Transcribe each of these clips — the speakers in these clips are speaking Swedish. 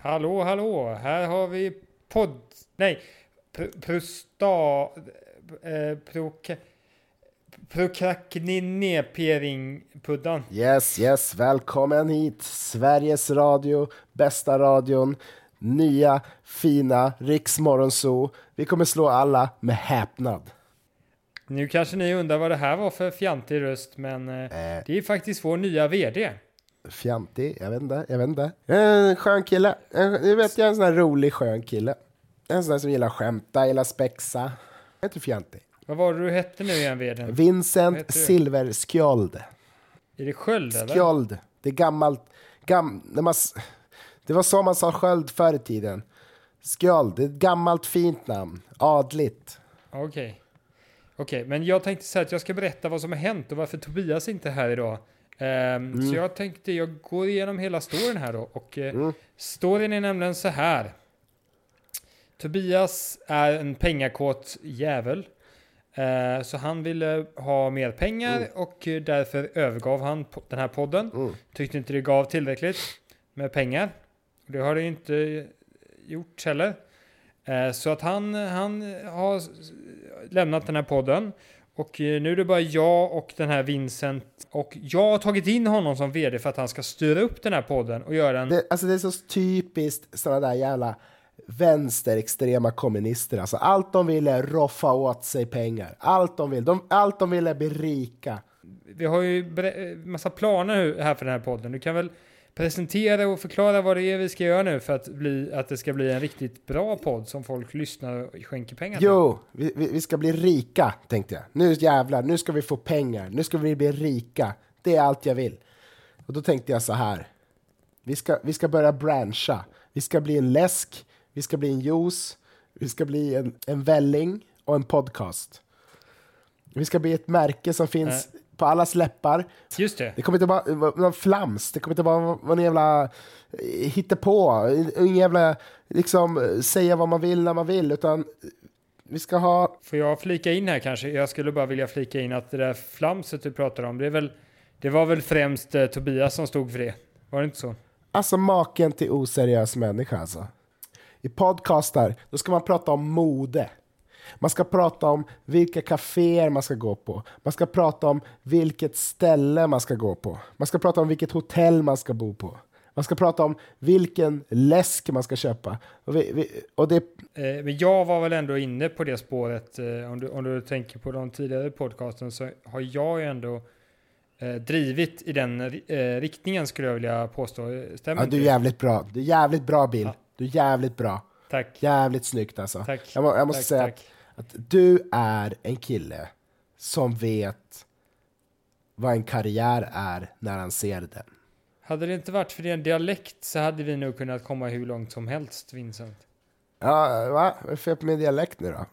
Hallå, hallå! Här har vi podd... Nej, pr prosta... Eh, proka, prokrakninepering-puddan. Yes, yes, välkommen hit. Sveriges Radio, bästa radion, nya fina Riksmorgonzoo. Vi kommer slå alla med häpnad. Nu kanske ni undrar vad det här var för fjantig röst, men eh, Äh. det är faktiskt vår nya VD. Fjantig, jag vet inte, jag vet inte. En skön kille. En, du vet, jag är en sån här rolig skön kille. En sån här som gillar att skämta, gillar spexa. Jag är inte fjantig. Vad var det du hette nu igen? Vad Vincent? Silverskjold. Är det Sköld eller? Skjold. Det är gammalt. Gam, när man, det var så man sa sköld förr i tiden. Skjold, det är ett gammalt fint namn. Adligt. Okej. Okej, men jag tänkte säga att jag ska berätta vad som har hänt och varför Tobias inte är här idag. Ehm, Mm. Så jag tänkte, jag går igenom hela storyn här då. Och eh, Mm. storyn är nämligen så här. Tobias är en pengakåt jävel. Eh, så han ville ha mer pengar Mm. och därför övergav han den här podden. Mm. Tyckte inte det gav tillräckligt med pengar. Det har det inte gjort heller. Eh, Så att han, han har lämnat den här podden. Och eh, nu är det bara jag och den här Vincent. Och jag har tagit in honom som vd för att han ska styra upp den här podden och göra en... Det, alltså det är så typiskt sådana där jävla vänsterextrema kommunister. Alltså allt de vill är roffa åt sig pengar. Allt de vill. De, allt de vill är bli rika. Vi har ju bre- massa planer här för den här podden. Du kan väl presentera och förklara vad det är vi ska göra nu för att, bli, att det ska bli en riktigt bra podd som folk lyssnar och skänker pengar till. Jo, vi, vi, ska bli rika, tänkte jag. Nu jävlar, nu ska vi få pengar. Nu ska vi bli rika. Det är allt jag vill. Och då tänkte jag så här. Vi ska, vi ska börja branscha. Vi ska bli en läsk, vi ska bli en juice, vi ska bli en, en välling och en podcast. Vi ska bli ett märke som finns på allas läppar. Just det. Det kommer inte vara vara någon flams, det kommer inte vara vara någon jävla eh, hittepå, ingen jävla liksom eh, säga vad man vill när man vill, utan vi ska ha, Får jag flika in här kanske? Jag skulle bara vilja flika in att det där flamset du pratar om, det, är väl, det var väl främst eh, Tobias som stod för det? Var det inte så? alltså maken till oseriös människa alltså. I podcastar, då ska man prata om mode. Man ska prata om vilka kaféer man ska gå på. Man ska prata om vilket ställe man ska gå på. Man ska prata om vilket hotell man ska bo på. Man ska prata om vilken läsk man ska köpa. Och, vi, vi, och det Eh, men jag var väl ändå inne på det spåret. Eh, om, du, om du tänker på de tidigare podcasten så har jag ju ändå eh, drivit i den riktningen skulle jag vilja påstå. Stämmer Ja, du är jävligt bra. Du är jävligt bra Bill. Ja. Du är jävligt bra. Tack. Jävligt snyggt alltså. Tack. Jag, må, jag måste tack, säga tack. att, att du är en kille som vet vad en karriär är när han ser den. Hade det inte varit för din dialekt så hade vi nog kunnat komma hur långt som helst, Vincent. Ja, va? Vad är fel på min dialekt nu då?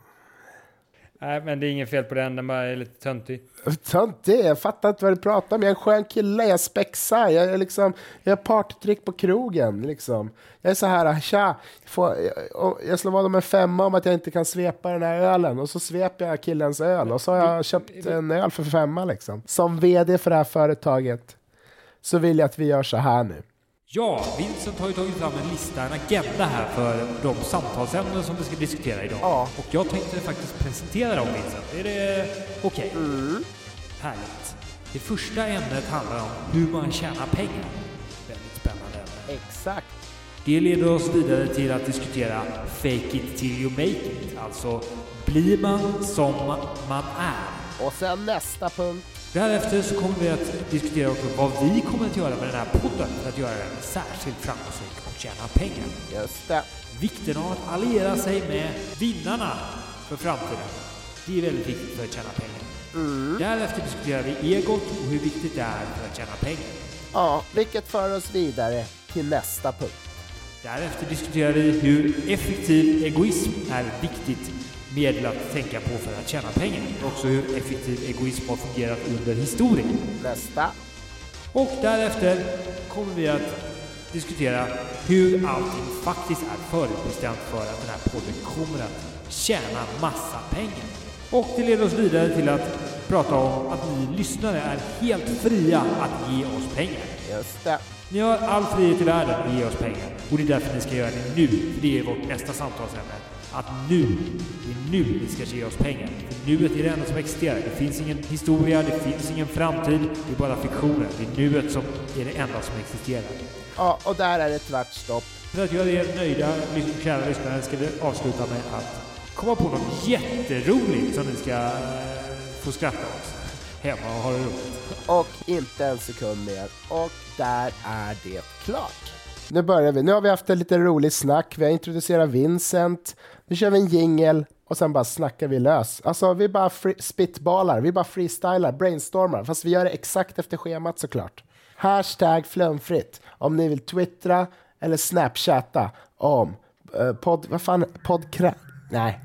Nej, men det är inget fel på den, den bara är lite töntig. Töntig? jag fattar inte vad du pratar om. Jag är en skön kille, jag spexar, jag är liksom, jag har partytrick på krogen liksom. Jag är så här, tja, får, jag, jag slår vad om en femma om att jag inte kan svepa den här ölen och så sveper jag killens öl och så har jag köpt en öl för femma liksom. Som vd för det här företaget så vill jag att vi gör så här nu. Ja, Vincent har ju tagit fram en lista, en agenda här för de samtalsämnen som vi ska diskutera idag. Ja. Och jag tänkte faktiskt presentera dem, Vincent. Är det okej? Härligt. Det första ämnet handlar om hur man tjänar pengar. Väldigt spännande ämne. Exakt. Det leder oss vidare till att diskutera fake it till you make it. Alltså, blir man som man är? Och sen nästa punkt. Därefter så kommer vi att diskutera också vad vi kommer att göra med den här podden för att göra den särskilt framgångsrik och tjäna pengar. Just det. Vikten av att alliera sig med vinnarna för framtiden. Det är väldigt viktigt för att tjäna pengar. Därefter diskuterar vi egot och hur viktigt det är för att tjäna pengar. Ja, vilket för oss vidare till nästa punkt. Därefter diskuterar vi hur effektiv egoism är viktigt medel att tänka på för att tjäna pengar. Också hur effektiv egoism har fungerat under historien. Nästa. Och därefter kommer vi att diskutera hur allting faktiskt är förutbestämt för att den här podden kommer att tjäna massa pengar. Och det leder oss vidare till att prata om att ni lyssnare är helt fria att ge oss pengar. Just det. Ni har all frihet i världen att ge oss pengar. Och det är därför ni ska göra det nu. För det är vårt nästa samtalsämne. Att nu, det är nu ni ska ge oss pengar. För nuet är det enda som existerar. Det finns ingen historia, det finns ingen framtid. Det är bara fiktionen. Det är nuet som är det enda som existerar. Ja, och där är det tvärt stopp. För att göra er nöjda, kära lyssnare, ska vi avsluta med att komma på något jätteroligt som ni ska eh, få skratta åt hemma och ha det roligt. Och inte en sekund mer. Och där är det klart. Nu börjar vi. Nu har vi haft en lite rolig snack. Vi har introducerat Vincent. Nu kör vi en jingel och sen bara snackar vi lös. Alltså vi bara spitballar, vi bara freestylar, brainstormar. Fast vi gör det exakt efter schemat såklart. Hashtag flumfritt. Om ni vill twittra eller snapchatta om eh, podd... Vad fan? Podkra... Nej.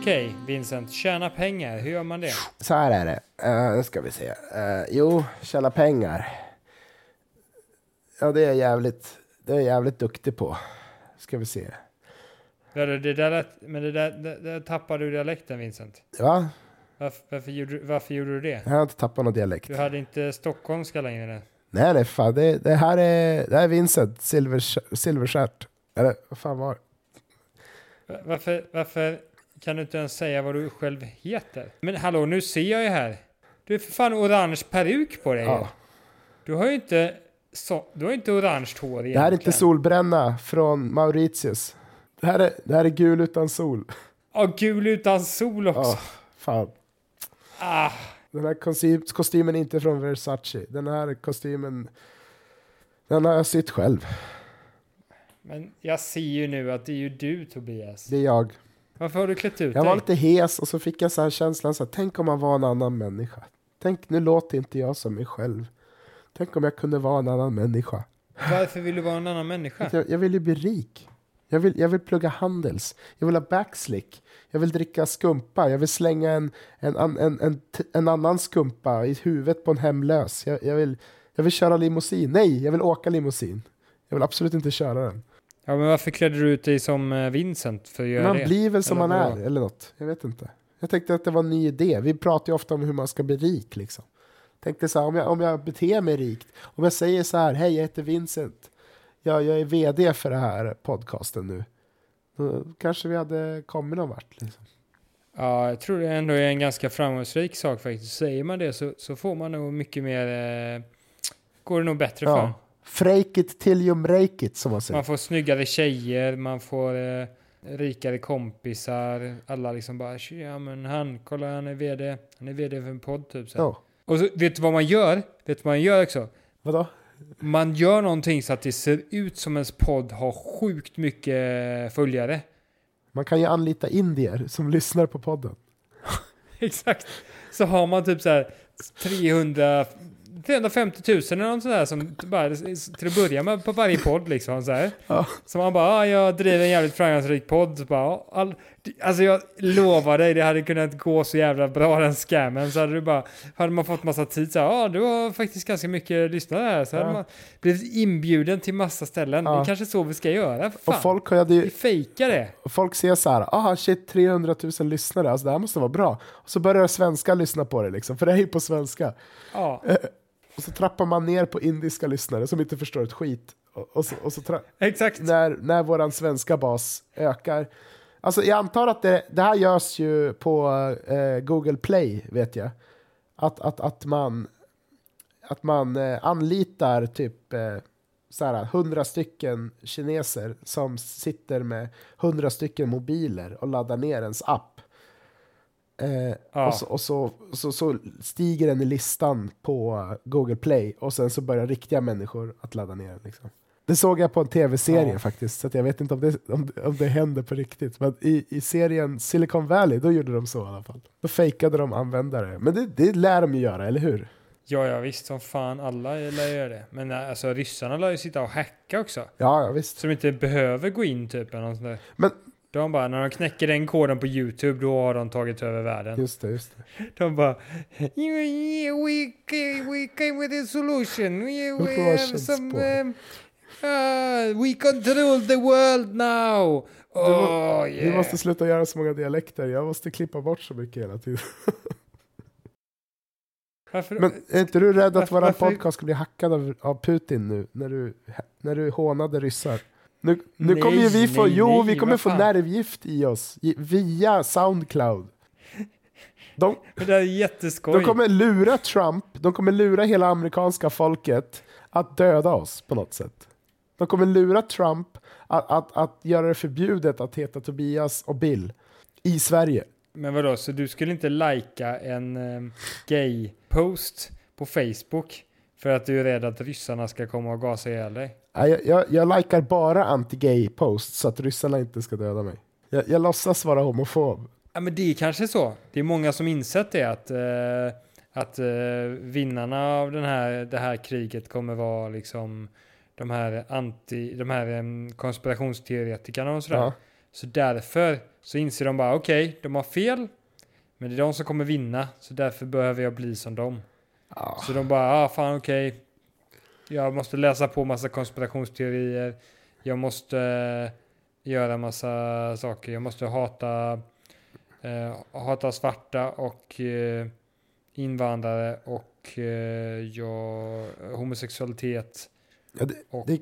Okej, Vincent. Tjäna pengar. Hur gör man det? Så här är det. Uh, nu ska vi se. Eh, jo, tjäna pengar. Ja, det är jag jävligt, det är jag jävligt duktig på. Ska vi se. Det där, lät- men det där, det där tappade du dialekten, Vincent. Va? Varför, varför, gjorde, du- varför gjorde du det? Jag har inte tappat någon dialekt. Du hade inte stockholmska längre? Nej, nej, fan. Det, det här är, det här är Vincent Silver, Silverstjärt. Eller vad fan var Varför, varför kan du inte ens säga vad du själv heter? Men hallå, nu ser jag ju här. Du har för fan orange peruk på dig. Ja. Du har ju inte, så, du har inte orange hår egentligen. Det här är inte solbränna från Mauritius. Det här är, det här är gul utan sol. Ja, gul utan sol också. Ja, fan. Ah, Den här kostym, kostymen är inte från Versace. Den här kostymen, den har jag sytt själv. men jag ser ju nu att det är ju du Tobias. Det är jag. Varför har du klätt ut Jag var dig? lite hes och så fick jag så här känslan så här, tänk om man var en annan människa. Tänk, nu låter inte jag som mig själv. Tänk om jag kunde vara en annan människa. Varför vill du vara en annan människa? Jag, jag vill ju bli rik. Jag vill, jag vill plugga handels. Jag vill ha backslick. Jag vill dricka skumpa. Jag vill slänga en, en, en, en, en, en annan skumpa i huvudet på en hemlös. Jag, jag, vill, jag vill köra limousin. Nej, jag vill åka limousin. Jag vill absolut inte köra den. Ja, men varför klädde du ut dig som eh, Vincent för att göra Man det? blir väl som Eller man är, eller något. Jag vet inte. Jag tänkte att det var en ny idé. Vi pratar ju ofta om hur man ska bli rik. Liksom. Tänkte så här, om jag, om jag beter mig rikt, om jag säger så här, hej jag heter Vincent, jag, jag är vd för den här podcasten nu. Då kanske vi hade kommit någon vart. Liksom. Ja, jag tror det ändå är en ganska framgångsrik sak faktiskt. Säger man det så, så får man nog mycket mer... Eh, går det nog bättre för. Ja. Freak it till you break it, som man säger. Man får snyggare tjejer, man får eh, rikare kompisar. Alla liksom bara, ja men han, kolla han är vd. Han är vd för en podd typ. Så. Ja. Och så, vet du vad man gör? Vet du vad man gör också? Vadå? Man gör någonting så att det ser ut som ens podd har sjukt mycket följare. Man kan ju anlita indier som lyssnar på podden. Exakt. Så har man typ så här 300, 350 000 eller något sådär som bara till att börja med på varje podd liksom så här. Ja. Så man bara, ah, jag driver en jävligt framgångsrik podd. Så bara, all, alltså jag lovar dig, det hade kunnat gå så jävla bra den scammen. Så hade du bara, hade man fått massa tid så här, ja ah, du har faktiskt ganska mycket lyssnare här. Så hade Ja. man blivit inbjuden till massa ställen. Det Ja. är kanske så vi ska göra. Fan. Och folk, hade ju, Vi fejkar det. Och folk ser så här, aha shit 300 000 lyssnare, alltså det här måste vara bra. Och så börjar svenskar lyssna på det liksom, för det är ju på svenska. Ja, Och så trappar man ner på indiska lyssnare som inte förstår ett skit. Och, och så, och så exakt. när, när våran svenska bas ökar. Alltså jag antar att det, det här görs ju på eh, Google Play, vet jag. Att, att, att man, att man eh, anlitar typ eh, 100 stycken kineser som sitter med 100 stycken mobiler och laddar ner ens app. Eh, Ja. Och, så, och så, så, så stiger den i listan på Google Play och sen så börjar riktiga människor att ladda ner den. Liksom. Det såg jag på en tv-serie Ja. faktiskt, så jag vet inte om det, om, om det händer på riktigt. Men i, i serien Silicon Valley, då gjorde de så i alla fall. Då fejkade de användare. Men det, det lär de ju göra, eller hur? Ja, ja visst som fan alla lär göra det. Men äh, alltså ryssarna lär ju sitta och hacka också. Ja, ja visst. Så de inte behöver gå in typ eller något sånt där. Men- De bara, när de knäcker den koden på YouTube, då har de tagit över världen. Just det, just det. De bara, yeah, we, came, we came with a solution. We, we have some... Um, uh, we control the world now. Oh, Vi yeah. måste sluta göra så många dialekter, jag måste klippa bort så mycket hela tiden. Varför, Men är inte du rädd att varför- podcast ska bli hackad av, av Putin nu, när du, när du hånade ryssar? Nu, nu Nej, kommer ju vi få, nej, jo nej, vi kommer få fan. nervgift i oss, via Soundcloud. De, det är jätteskoj. de kommer lura Trump, de kommer lura hela amerikanska folket att döda oss på något sätt. De kommer lura Trump att, att, att göra det förbjudet att heta Tobias och Bill i Sverige. Men vadå, så du skulle inte lajka en um, gay-post på Facebook för att du är rädd att ryssarna ska komma och gasa ihjäl dig? Jag, jag, jag likar bara anti-gay posts så att ryssarna inte ska döda mig. Jag, jag låtsas vara homofob. Ja men det är kanske så. Det är många som insett det att, eh, att eh, vinnarna av den här, det här kriget kommer vara liksom de här anti, de här em, konspirationsteoretikerna och sådär. Ja. Så därför så inser de bara okej, de har fel. Men det är de som kommer vinna, så därför behöver jag bli som dem. Ja. Så de bara, ah fan okej. Jag måste läsa på massa konspirationsteorier. Jag måste eh, göra massa saker. Jag måste hata, eh, hata svarta och eh, invandrare och jag, homosexualitet Ja, det, och Det-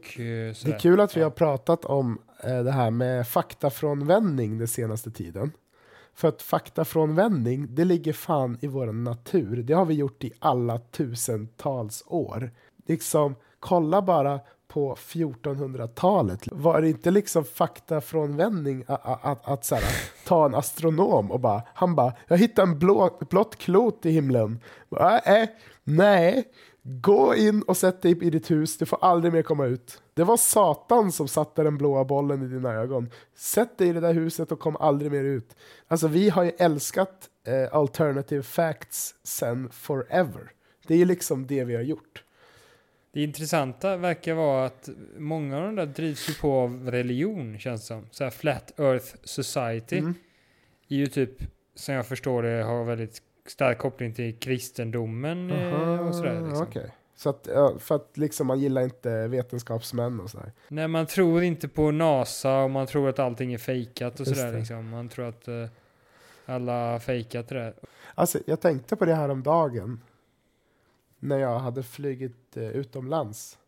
det är kul att vi har pratat om det här med faktafrånvändning den senaste tiden. För att faktafrånvändning, det ligger fan i vår natur. Det har vi gjort i alla tusentals år. Liksom, kolla bara på 1400-talet. Var det inte liksom faktafrånvändning att, att, att, att här, ta en astronom och bara, han bara, jag hittade en blå, blått klot i himlen. Bara, äh, eh, nej, gå in och sätt dig i ditt hus, du får aldrig mer komma ut. Det var Satan som satte den blåa bollen i dina ögon. Sätt dig i det där huset och kom aldrig mer ut. Alltså vi har ju älskat eh, alternative facts sen forever. Det är ju liksom det vi har gjort. Det intressanta verkar vara att många av de där drivs ju på av religion känns det som. Så här Flat Earth Society Mm. är ju typ, som jag förstår det, har väldigt stark koppling till kristendomen eh, och sådär. Liksom. Okej. Så att, för att liksom man gillar inte vetenskapsmän och sådär. Nej, man tror inte på NASA och man tror att allting är fejkat och Just sådär liksom. Man tror att eh, alla har fejkat det där. Alltså, jag tänkte på det här om dagen när jag hade flugit eh, utomlands.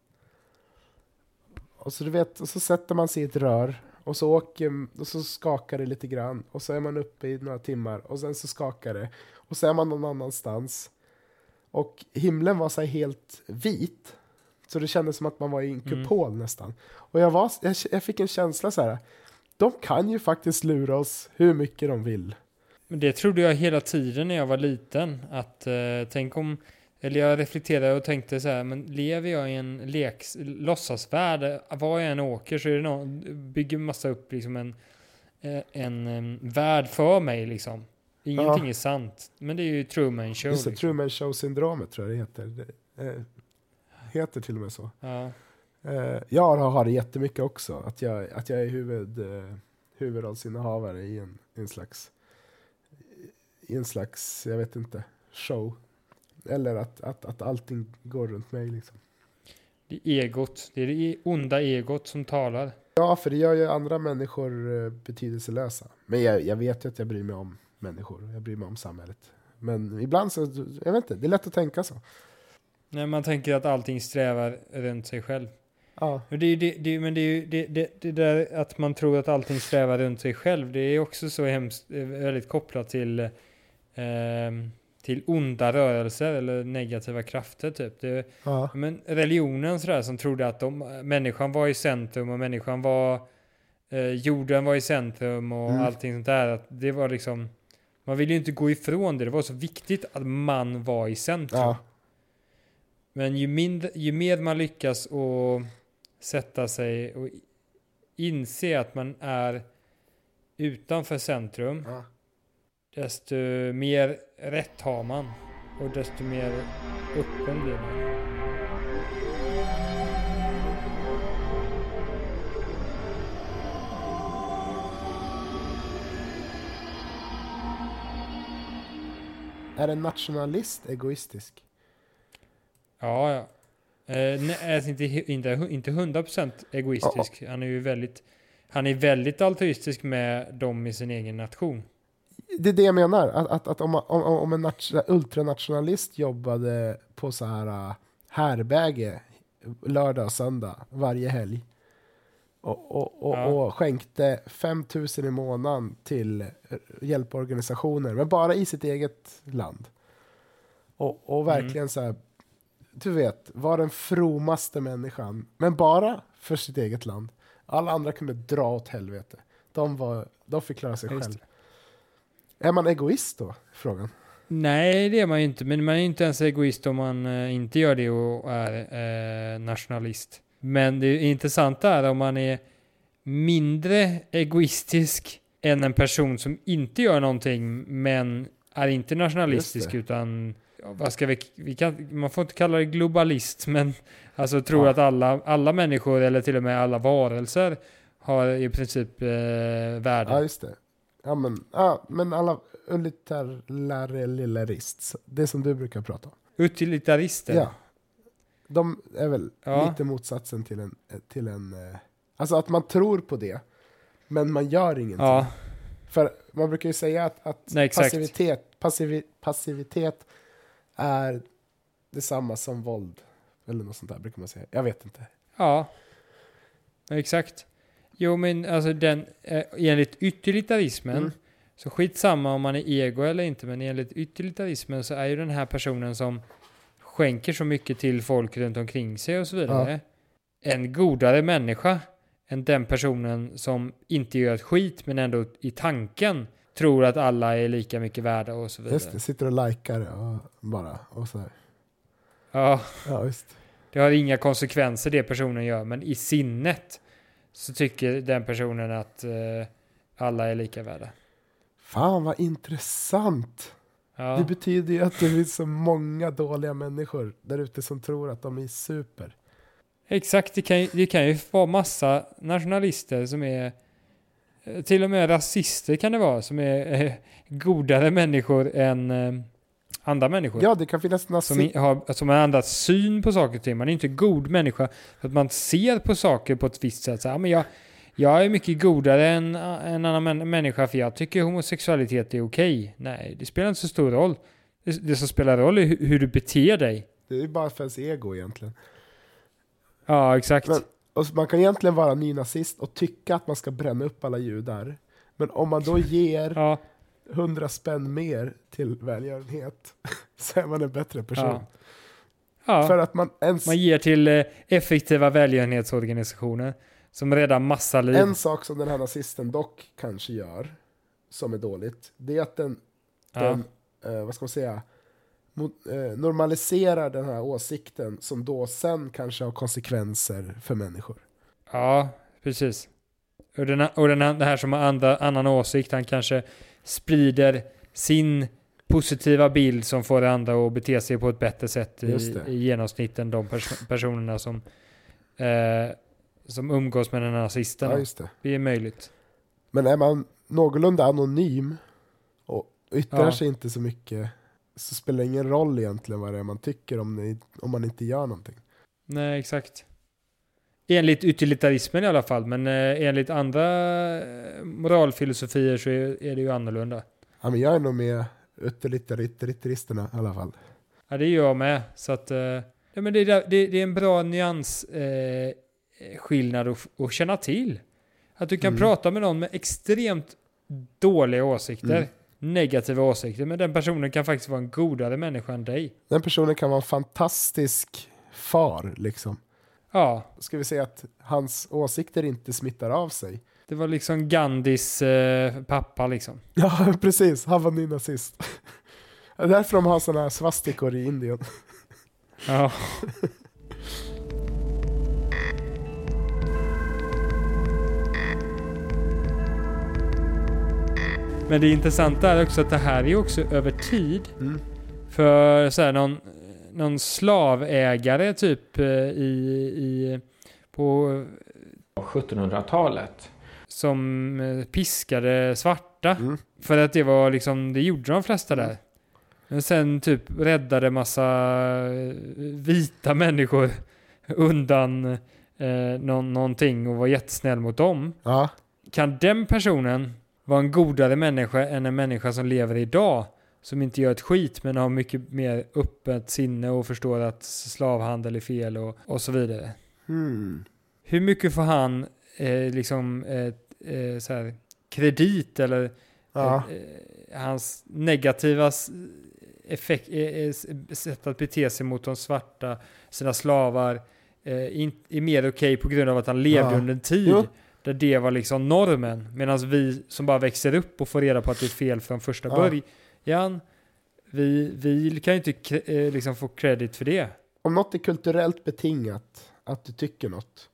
Och så, du vet, och så sätter man sig i ett rör och så, åker, och så skakar det lite grann och så är man uppe i några timmar och sen så skakar det och så är man någon annanstans. Och himlen var så här helt vit. Så det kändes som att man var i en Mm. kupol nästan. Och jag, var, jag, jag fick en känsla så här. De kan ju faktiskt lura oss hur mycket de vill. Men det trodde jag hela tiden när jag var liten. Att eh, tänk om, eller jag reflekterade och tänkte så här, men lever jag i en leks, låtsasvärld, var jag än åker så är det någon, bygger massa upp liksom en, eh, en em, värld för mig liksom. Ingenting är sant. Men det är ju Truman Show. Just det, liksom. Truman Show-syndromet tror jag det heter. Det, eh, heter till och med så. Ja. Eh, jag har, det jättemycket också, att jag, att jag är huvud, eh, huvudrollsinnehavare i en, en slags, i en slags, jag vet inte, show. Eller att, att, att allting går runt mig liksom. Det är egot. Det är det onda egot som talar. Ja, för det gör ju andra människor eh, betydelselösa. Men jag, jag vet ju att jag bryr mig om människor, jag bryr mig om samhället. Men ibland så, jag vet inte, det är lätt att tänka så. När man tänker att allting strävar runt sig själv. Ja, Men det är det, det, men det, är det, det, det där att man tror att allting strävar runt sig själv. Det är också så hemskt, eh, väldigt kopplat till, ehm, till onda rörelser eller negativa krafter typ. Det, ja, men religionen sådär som trodde att de, människan var i centrum och människan var, eh, jorden var i centrum och Mm. allting sånt där. Att det var liksom, man ville ju inte gå ifrån det. Det var så viktigt att man var i centrum. ja. Men ju, mindre, ju mer man lyckas och sätta sig och inse att man är utanför centrum, Ja. Desto mer rätt har man och desto mer öppen blir man. Är en nationalist egoistisk? Ja, ja. Eh, nej, alltså inte, inte, inte 100% egoistisk. Han är ju väldigt, han är väldigt altruistisk med dem i sin egen nation. Det är det jag menar, att, att, att om, om, om en nation, ultranationalist jobbade på så här äh, härbärge lördag och söndag varje helg och, och, och, Ja. och skänkte 5000 i månaden till hjälporganisationer, men bara i sitt eget land. Och, och verkligen så här, du vet, var den fromaste människan, men bara för sitt eget land. Alla andra kunde dra åt helvete. De, var, de fick klara sig Just själv. Är man egoist då? Frågan. Nej, det är man ju inte. Men man är ju inte ens egoist om man eh, inte gör det och är eh, nationalist. Men det intressanta är om man är mindre egoistisk än en person som inte gör någonting men är inte nationalistisk utan vad ska vi, vi kan, man får inte kalla det globalist men alltså tror Ja. att alla, alla människor eller till och med alla varelser har i princip eh, värde. Ja, just det. Ja, men, ja, men alla utilitarists, det som du brukar prata om. Utilitarister. Ja. De är väl Ja. lite motsatsen till en, till en... eh, Alltså att man tror på det, men man gör ingenting. ja. För man brukar ju säga att, att Nej, passivitet, passivi, passivitet är detsamma som våld. Eller något sånt där brukar man säga. Jag vet inte. Ja, exakt. Jo, men alltså den, eh, enligt utilitarismen, Mm. så skitsamma om man är ego eller inte, men enligt utilitarismen så är ju den här personen som skänker så mycket till folk runt omkring sig och så vidare, en godare människa än den personen som inte gör ett skit, men ändå i tanken tror att alla är lika mycket värda och så vidare. Just det, sitter och likar och bara. Och så här. Ja, Ja, just. Det har inga konsekvenser det personen gör, men i sinnet så tycker den personen att eh, alla är lika värda. Fan vad intressant. Det Ja, betyder ju att det finns så många dåliga människor där ute som tror att de är super. exakt. Det kan, ju, det kan ju vara massa nationalister som är eh, till och med rasister kan det vara, som är eh, godare människor än eh, andra människor. Ja, det kan finnas Som, nazister. i- har, som har ändrat syn på saker och ting. Man är inte god människa för att man ser på saker på ett visst sätt. Så, här, men jag, jag är mycket godare än en annan män, människa för jag tycker homosexualitet är okej. Nej, det spelar inte så stor roll. Det, det som spelar roll är hur, hur du beter dig. Det är bara för ens ego egentligen. Ja, exakt. Men, man kan egentligen vara nynazist och tycka att man ska bränna upp alla judar. Men om man då ger ja, hundra spänn mer till välgörenhet så är man en bättre person. ja. ja. För att man ens... man ger till eh, effektiva välgörenhetsorganisationer som räddar massa liv. En sak som den här nazisten dock kanske gör, som är dåligt, det är att den, ja. den eh, vad ska man säga, mot, eh, normaliserar den här åsikten som då sen kanske har konsekvenser för människor. Ja, precis. Och den, och den här som har andra, annan åsikt, han kanske sprider sin positiva bild som får andra att bete sig på ett bättre sätt i, i genomsnitt än de pers personerna som, eh, som umgås med den här nazisten. Ja, det. det är möjligt. Men är man någorlunda anonym och yttrar Ja. sig inte så mycket så spelar det ingen roll egentligen vad det är man tycker om, det, om man inte gör någonting. Nej, exakt. Enligt utilitarismen i alla fall, men eh, enligt andra eh, moralfilosofier så är, är det ju annorlunda. Ja, men jag är nog med utilitaristerna i alla fall. Ja, det gör jag med. Så att, eh, ja, men det, är, det, är en bra nyans eh, skillnad att, att känna till. Att du kan Mm. prata med någon med extremt dåliga åsikter, Mm. negativa åsikter, men den personen kan faktiskt vara en godare människa än dig. Den personen kan vara en fantastisk far, liksom. Ja. Ska vi säga att hans åsikter inte smittar av sig? Det var liksom Gandhis eh, pappa liksom. Ja, precis. Han var nynazist. Det är därför de har sådana här svastikor i Indien. Ja. Men det intressanta är också att det här är också över tid. Mm. För så här, någon någon slavägare typ eh, i, i, på, 1700-talet. som eh, piskade svarta. Mm. För att det var liksom, det gjorde de flesta där. Men sen typ räddade massa eh, vita människor undan eh, någon, någonting och var jättesnäll mot dem. Ja. Kan den personen vara en godare människa än en människa som lever idag? Som inte gör ett skit men har mycket mer öppet sinne och förstår att slavhandel är fel och, och så vidare. Hmm. Hur mycket får han eh, liksom eh, eh, så här, kredit eller Ja. eh, hans negativa effekt, eh, eh, sätt att bete sig mot de svarta, sina slavar, eh, in, är mer okej på grund av att han levde Ja. under en tid Jo. där det var liksom normen. Medan vi som bara växer upp och får reda på att det är fel från första Ja. början, vi, vi kan ju inte eh, liksom få credit för det. Om något är kulturellt betingat, att du tycker något,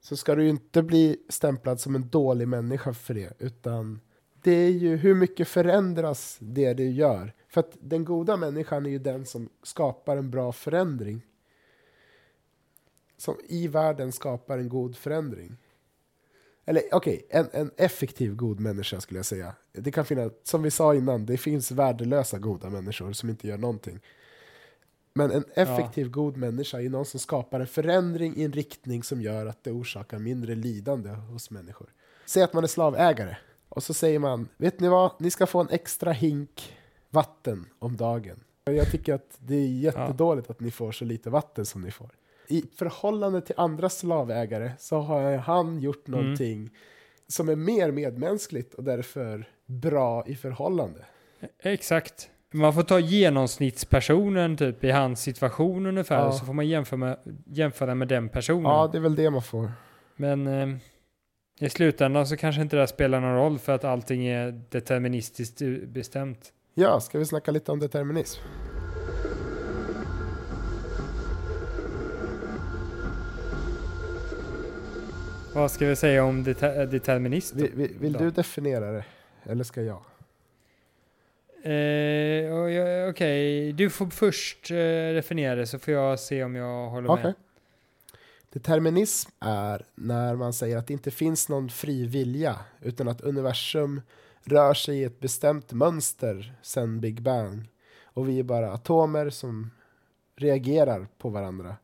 så ska du ju inte bli stämplad som en dålig människa för det, utan det är ju hur mycket förändras det du gör. För att den goda människan är ju den som skapar en bra förändring. Som i världen skapar en god förändring. Eller okej, en, en effektiv god människa skulle jag säga. Det kan finnas, som vi sa innan, det finns värdelösa goda människor som inte gör någonting. Men en effektiv god människa är någon som skapar en förändring i en riktning som gör att det orsakar mindre lidande hos människor. Säg att man är slavägare och så säger man, vet ni vad, ni ska få en extra hink vatten om dagen. Jag tycker att det är jättedåligt att ni får så lite vatten som ni får. I förhållande till andra slavägare så har han gjort Mm. någonting som är mer medmänskligt och därför bra i förhållande. Exakt. Man får ta genomsnittspersonen typ i hans situation ungefär, Ja. så får man jämföra med, jämföra med den personen. Ja, det är väl det man får. Men eh, i slutändan så kanske inte det här spelar någon roll för att allting är deterministiskt bestämt. Ja, ska vi snacka lite om determinism? Vad ska vi säga om det, determinist? då? Vill, vill, vill du definiera det? Eller ska jag? Eh, Okej, du får först eh, definiera det så får jag se om jag håller Okej. med. Determinism är när man säger att det inte finns någon fri vilja utan att universum rör sig i ett bestämt mönster sedan Big Bang. Och vi är bara atomer som reagerar på varandra.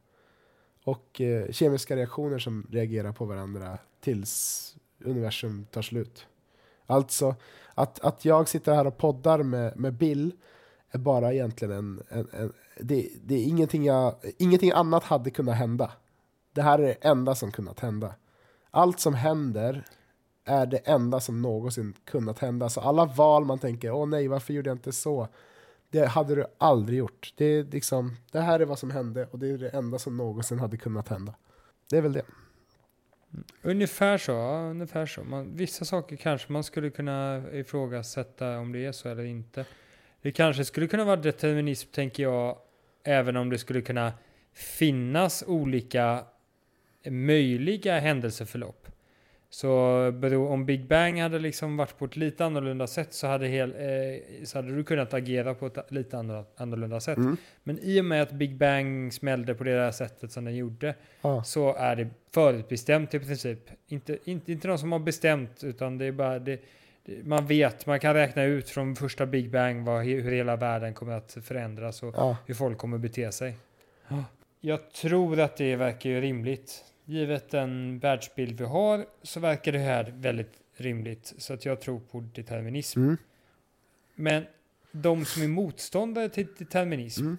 Och eh, kemiska reaktioner som reagerar på varandra tills universum tar slut. Alltså, att, att jag sitter här och poddar med, med Bill är bara egentligen en... en, en det, det är ingenting, jag, ingenting annat hade kunnat hända. Det här är det enda som kunnat hända. Allt som händer är det enda som någonsin kunnat hända. Så alla val man tänker, åh nej, varför gjorde jag inte så? Det hade du aldrig gjort. Det, är liksom, det här är vad som hände och det är det enda som någonsin hade kunnat hända. Det är väl det. Ungefär så, ja, ungefär så. Man, vissa saker kanske man skulle kunna ifrågasätta om det är så eller inte. Det kanske skulle kunna vara determinism, tänker jag, även om det skulle kunna finnas olika möjliga händelseförlopp. Så om Big Bang hade liksom varit på ett lite annorlunda sätt så hade, hel, eh, så hade du kunnat agera på ett lite annorlunda sätt. Mm. Men i och med att Big Bang smällde på det där sättet som den gjorde Ja. så är det förutbestämt i princip. Inte, inte, inte någon som har bestämt utan det är bara det, det, man vet, man kan räkna ut från första Big Bang vad, hur hela världen kommer att förändras och Ja. hur folk kommer bete sig. Jag tror att det verkar ju rimligt. Givet den världsbild vi har så verkar det här väldigt rimligt. Så att jag tror på determinism. Mm. Men de som är motståndare till determinism, Mm.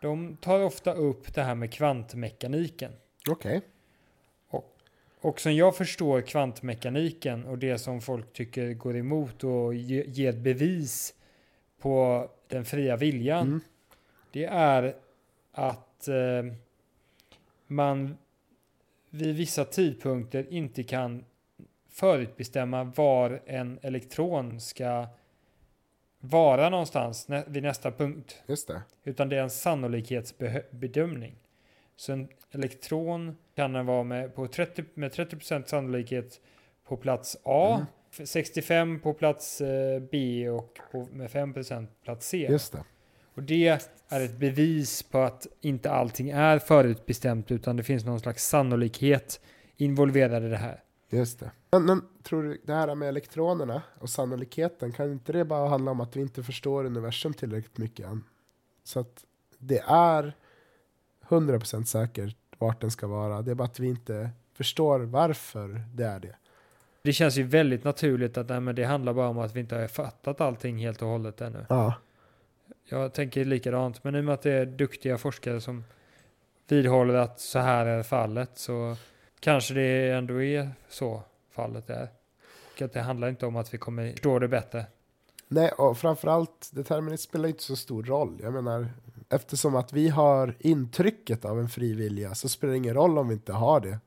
de tar ofta upp det här med kvantmekaniken. Okej. Och som jag förstår kvantmekaniken och det som folk tycker går emot och ge- ger bevis på den fria viljan. Mm. Det är att eh, man vid vissa tidpunkter inte kan förutbestämma var en elektron ska vara någonstans nä- vid nästa punkt. Just det. Utan det är en sannolikhetsbedömning. Så en elektron kan den vara med, på 30, med 30% sannolikhet på plats A. Mm. 65 på plats eh, B och på, med 5% plats C. Just det. Och det är ett bevis på att inte allting är förutbestämt utan det finns någon slags sannolikhet involverad i det här. Just det. Men, men tror du det här med elektronerna och sannolikheten, kan inte det bara handla om att vi inte förstår universum tillräckligt mycket än? Så att det är 100% säkert vart den ska vara. Det är bara att vi inte förstår varför det är det. Det känns ju väldigt naturligt att nej, det handlar bara om att vi inte har fattat allting helt och hållet ännu. Ja, jag tänker likadant, men i och med att det är duktiga forskare som vidhåller att så här är fallet så kanske det ändå är så fallet är. Och att det handlar inte om att vi kommer förstå det bättre. Nej, och framförallt, determinism spelar inte så stor roll. Jag menar, eftersom att vi har intrycket av en fri vilja så spelar det ingen roll om vi inte har det.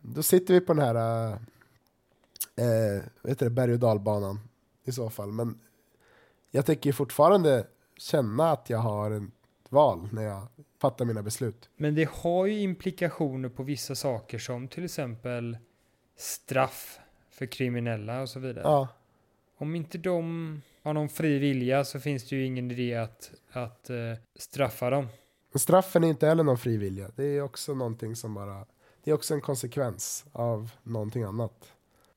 Då sitter vi på den här äh, eh, eh berg och dalbanan i så fall. Men jag tänker fortfarande känna att jag har ett val när jag fattar mina beslut. Men det har ju implikationer på vissa saker som till exempel straff för kriminella och så vidare. Ja, Om inte de har någon fri vilja så finns det ju ingen idé att, att eh, straffa dem. men straffen är inte heller någon fri vilja. Det är också någonting som bara, det är också en konsekvens av någonting annat.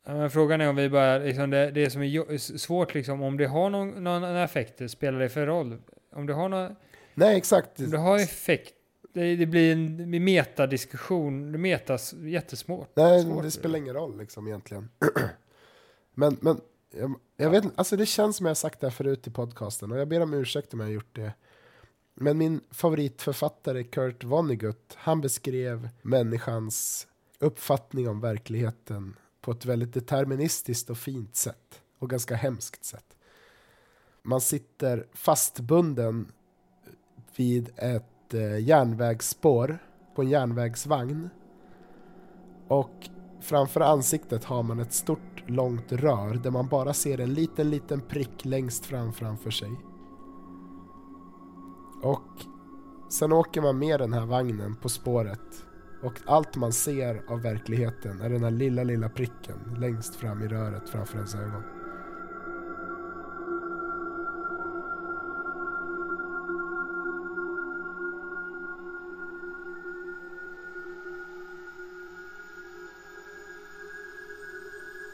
Ja, Men frågan är om vi bara, liksom det, det som är svårt liksom, om det har någon, någon effekt, spelar det för roll? Om det har, någon, Nej, exakt. om det har effekt, det, det blir en metadiskussion, det metas jättesmart. Nej, svårt. det spelar ingen roll liksom egentligen. men, men jag, jag vet inte, alltså det känns som jag sagt det här förut i podcasten och jag ber om ursäkt om jag har gjort det. Men min favoritförfattare Kurt Vonnegut, han beskrev människans uppfattning om verkligheten på ett väldigt deterministiskt och fint sätt. Och ganska hemskt sätt. Man sitter fastbunden vid ett eh, järnvägsspår på en järnvägsvagn. Och framför ansiktet har man ett stort långt rör där man bara ser en liten liten prick längst fram framför sig. Och sen åker man med den här vagnen på spåret och allt man ser av verkligheten är den här lilla lilla pricken längst fram i röret framför ens ögon.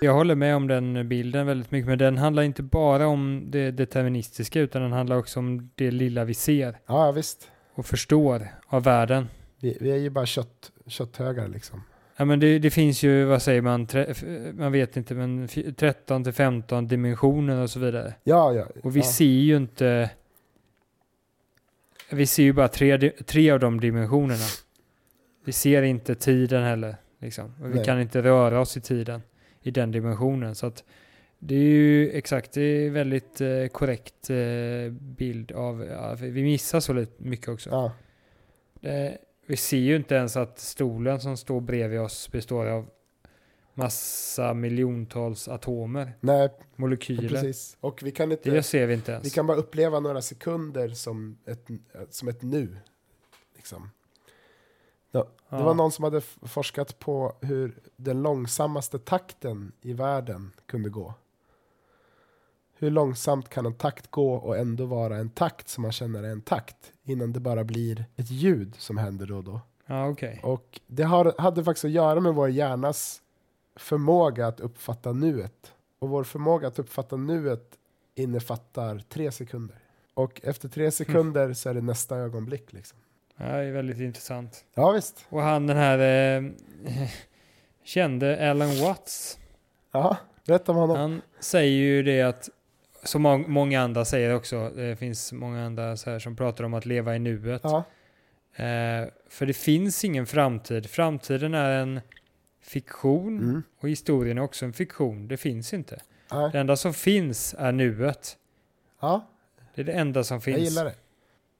Jag håller med om den bilden väldigt mycket, men den handlar inte bara om det deterministiska, utan den handlar också om det lilla vi ser Ja, visst. och förstår av världen. Vi, vi är ju bara kött, kötthögar liksom. Ja, men det, det finns ju, vad säger man, tre, man vet inte, men f- 13 till 15 dimensioner och så vidare. Ja, ja. Och vi ja. ser ju inte, vi ser ju bara tre, tre av de dimensionerna. Vi ser inte tiden heller, liksom. Och vi Nej. kan inte röra oss i tiden i den dimensionen. Så att det är ju exakt, det är väldigt eh, korrekt eh, bild av, ja, vi missar så lite mycket också. Ja, Eh, vi ser ju inte ens att stolen som står bredvid oss består av massa miljontals atomer, nej, molekyler. precis. Och vi kan inte... Det ser vi inte ens. Vi kan bara uppleva några sekunder som ett, som ett nu. Liksom. Ja, det Ja. var någon som hade forskat på hur den långsammaste takten i världen kunde gå. Hur långsamt kan en takt gå och ändå vara en takt som man känner är en takt innan det bara blir ett ljud som händer då och då. Ja, okej. Och det har, hade faktiskt att göra med vår hjärnas förmåga att uppfatta nuet. Och vår förmåga att uppfatta nuet innefattar tre sekunder. Och efter tre sekunder så är det nästa ögonblick liksom. Ja, det är väldigt intressant. Ja visst. Och han den här eh, kände Alan Watts. Jaha, berätta om honom. Han säger ju det att, som må- många andra säger också, det finns många andra så här som pratar om att leva i nuet. Ja, Eh, för det finns ingen framtid. Framtiden är en fiktion mm. och historien är också en fiktion. Det finns inte. Nej. Det enda som finns är nuet. ja Det är det enda som finns. jag gillar det.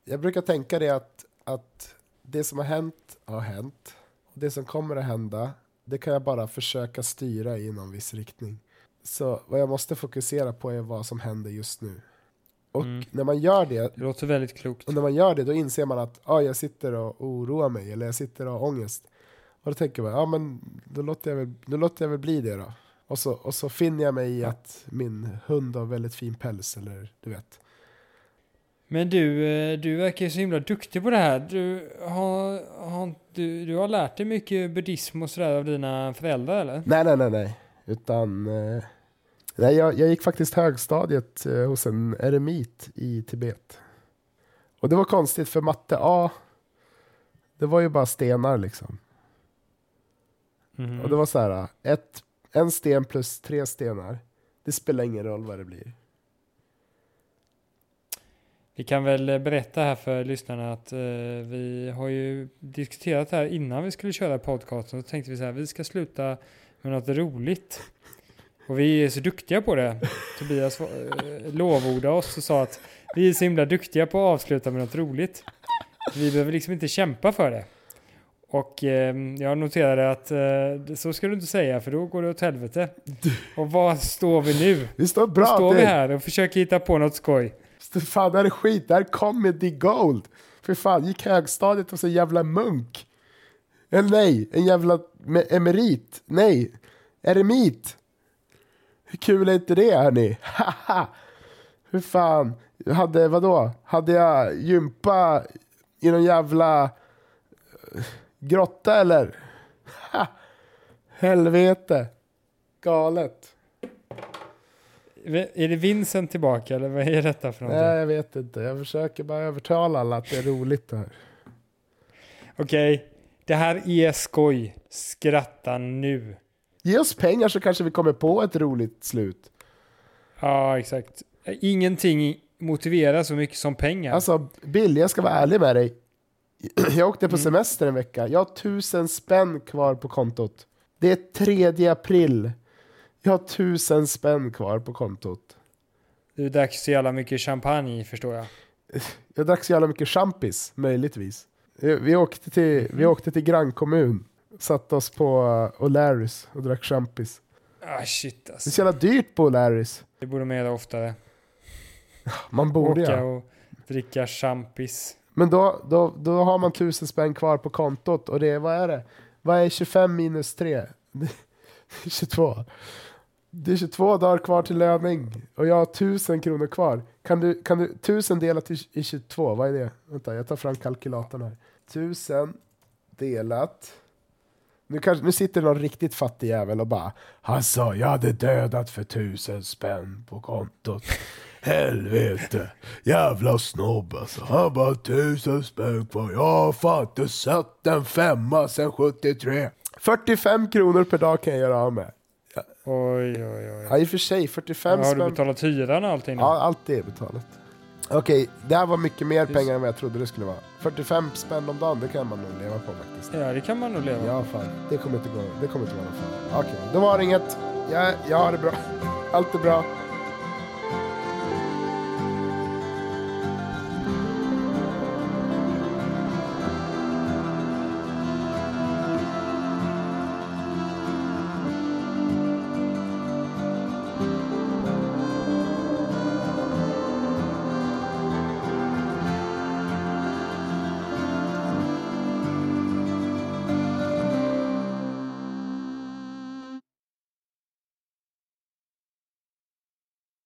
Jag brukar tänka det att, att det som har hänt har hänt. Och det som kommer att hända, det kan jag bara försöka styra i någon viss riktning. Så vad jag måste fokusera på är vad som händer just nu. Och Mm. när man gör det, Det låter väldigt klokt. och när man gör det, då inser man att ah, jag sitter och oroar mig, eller jag sitter och har ångest. Och då tänker man, ja men då låter jag väl, då låter jag väl bli det då. Och så, och så finner jag mig i att min hund har väldigt fin päls, eller du vet. Men du, eh, du verkar ju så himla duktig på det här. Du har, har, du, du har lärt dig mycket buddhism och sådär av dina föräldrar eller? Nej, nej, nej, nej. Utan... Eh, nej, jag, jag gick faktiskt högstadiet eh, hos en eremit i Tibet. Och det var konstigt, för matte A, det var ju bara stenar liksom. Mhm. Och det var så här, ett, en sten plus tre stenar. Det spelar ingen roll vad det blir. Vi kan väl berätta här för lyssnarna att eh, vi har ju diskuterat det här innan vi skulle köra podcasten. Så tänkte vi så här, vi ska sluta med något roligt. Och vi är så duktiga på det. Tobias eh, lovordade oss och sa att vi är så himla duktiga på att avsluta med något roligt. Vi behöver liksom inte kämpa för det. Och eh, jag noterade att eh, så ska du inte säga för då går det åt helvete. Och var står vi nu? Det står Då bra står vi här och försöker hitta på något skoj. Fan, det här är skit. Det här är comedy gold. För fan, gick högstadiet hos en jävla munk. Eller nej, en jävla me- emerit. Nej, eremit. Hur kul är inte det hörni? Haha. Hur fan, hade, vadå? Hade jag gympa i någon jävla eh, grotta eller? Ha. Helvete. Galet. Är det Vincent tillbaka eller vad är detta för någonting? Nej, jag vet inte. Jag försöker bara övertala alla att det är roligt det här. Okej, det här är skoj. Skratta nu. Ge oss pengar så kanske vi kommer på ett roligt slut. Ja, exakt. Ingenting motiverar så mycket som pengar. Alltså, Bill, jag ska vara ärlig med dig. Jag åkte på Mm. semester en vecka. Jag har tusen spänn kvar på kontot. Det är 3 april. Jag har tusen spänn kvar på kontot. Du drack så jävla mycket champagne förstår jag. Jag drack så jävla mycket champis, möjligtvis. Vi åkte till, vi åkte till grannkommun. Satte oss på uh, O'Larrys och drack champis. Ah shit Det är alltså. så jävla dyrt på O'Larrys. Det borde man göra oftare. Man borde Åka ja. och dricka champis. Men då, då, då har man tusen spänn kvar på kontot och det är, vad är det? Vad är 25 minus 3? Det är 22. Det är 22 dagar kvar till löning och jag har tusen kronor kvar. Kan du, kan du, tusen delat i 22, vad är det? Vänta, jag tar fram kalkylatorn här. Tusen delat. Nu, kanske, nu sitter någon riktigt fattig jävel och bara Han sa jag hade dödat för tusen spänn på kontot. Helvete, jävla snobb alltså. Han bara tusen spänn kvar. Jag har fan inte sett en femma sedan 73. 45 kronor per dag kan jag göra av med. Oj, oj, oj. Ja, i och för sig, 45 har du spänn. betalat hyran och allting nu? Ja, allt det är betalat. Okej, det här var mycket mer pengar än vad jag trodde det skulle vara. 45 spänn om dagen, det kan man nog leva på faktiskt. Ja, det kan man nog leva Ja, fan. Det kommer inte gå. Det kommer inte vara någon fara. Okej, då var det inget. Jag, jag har det bra. Allt är bra.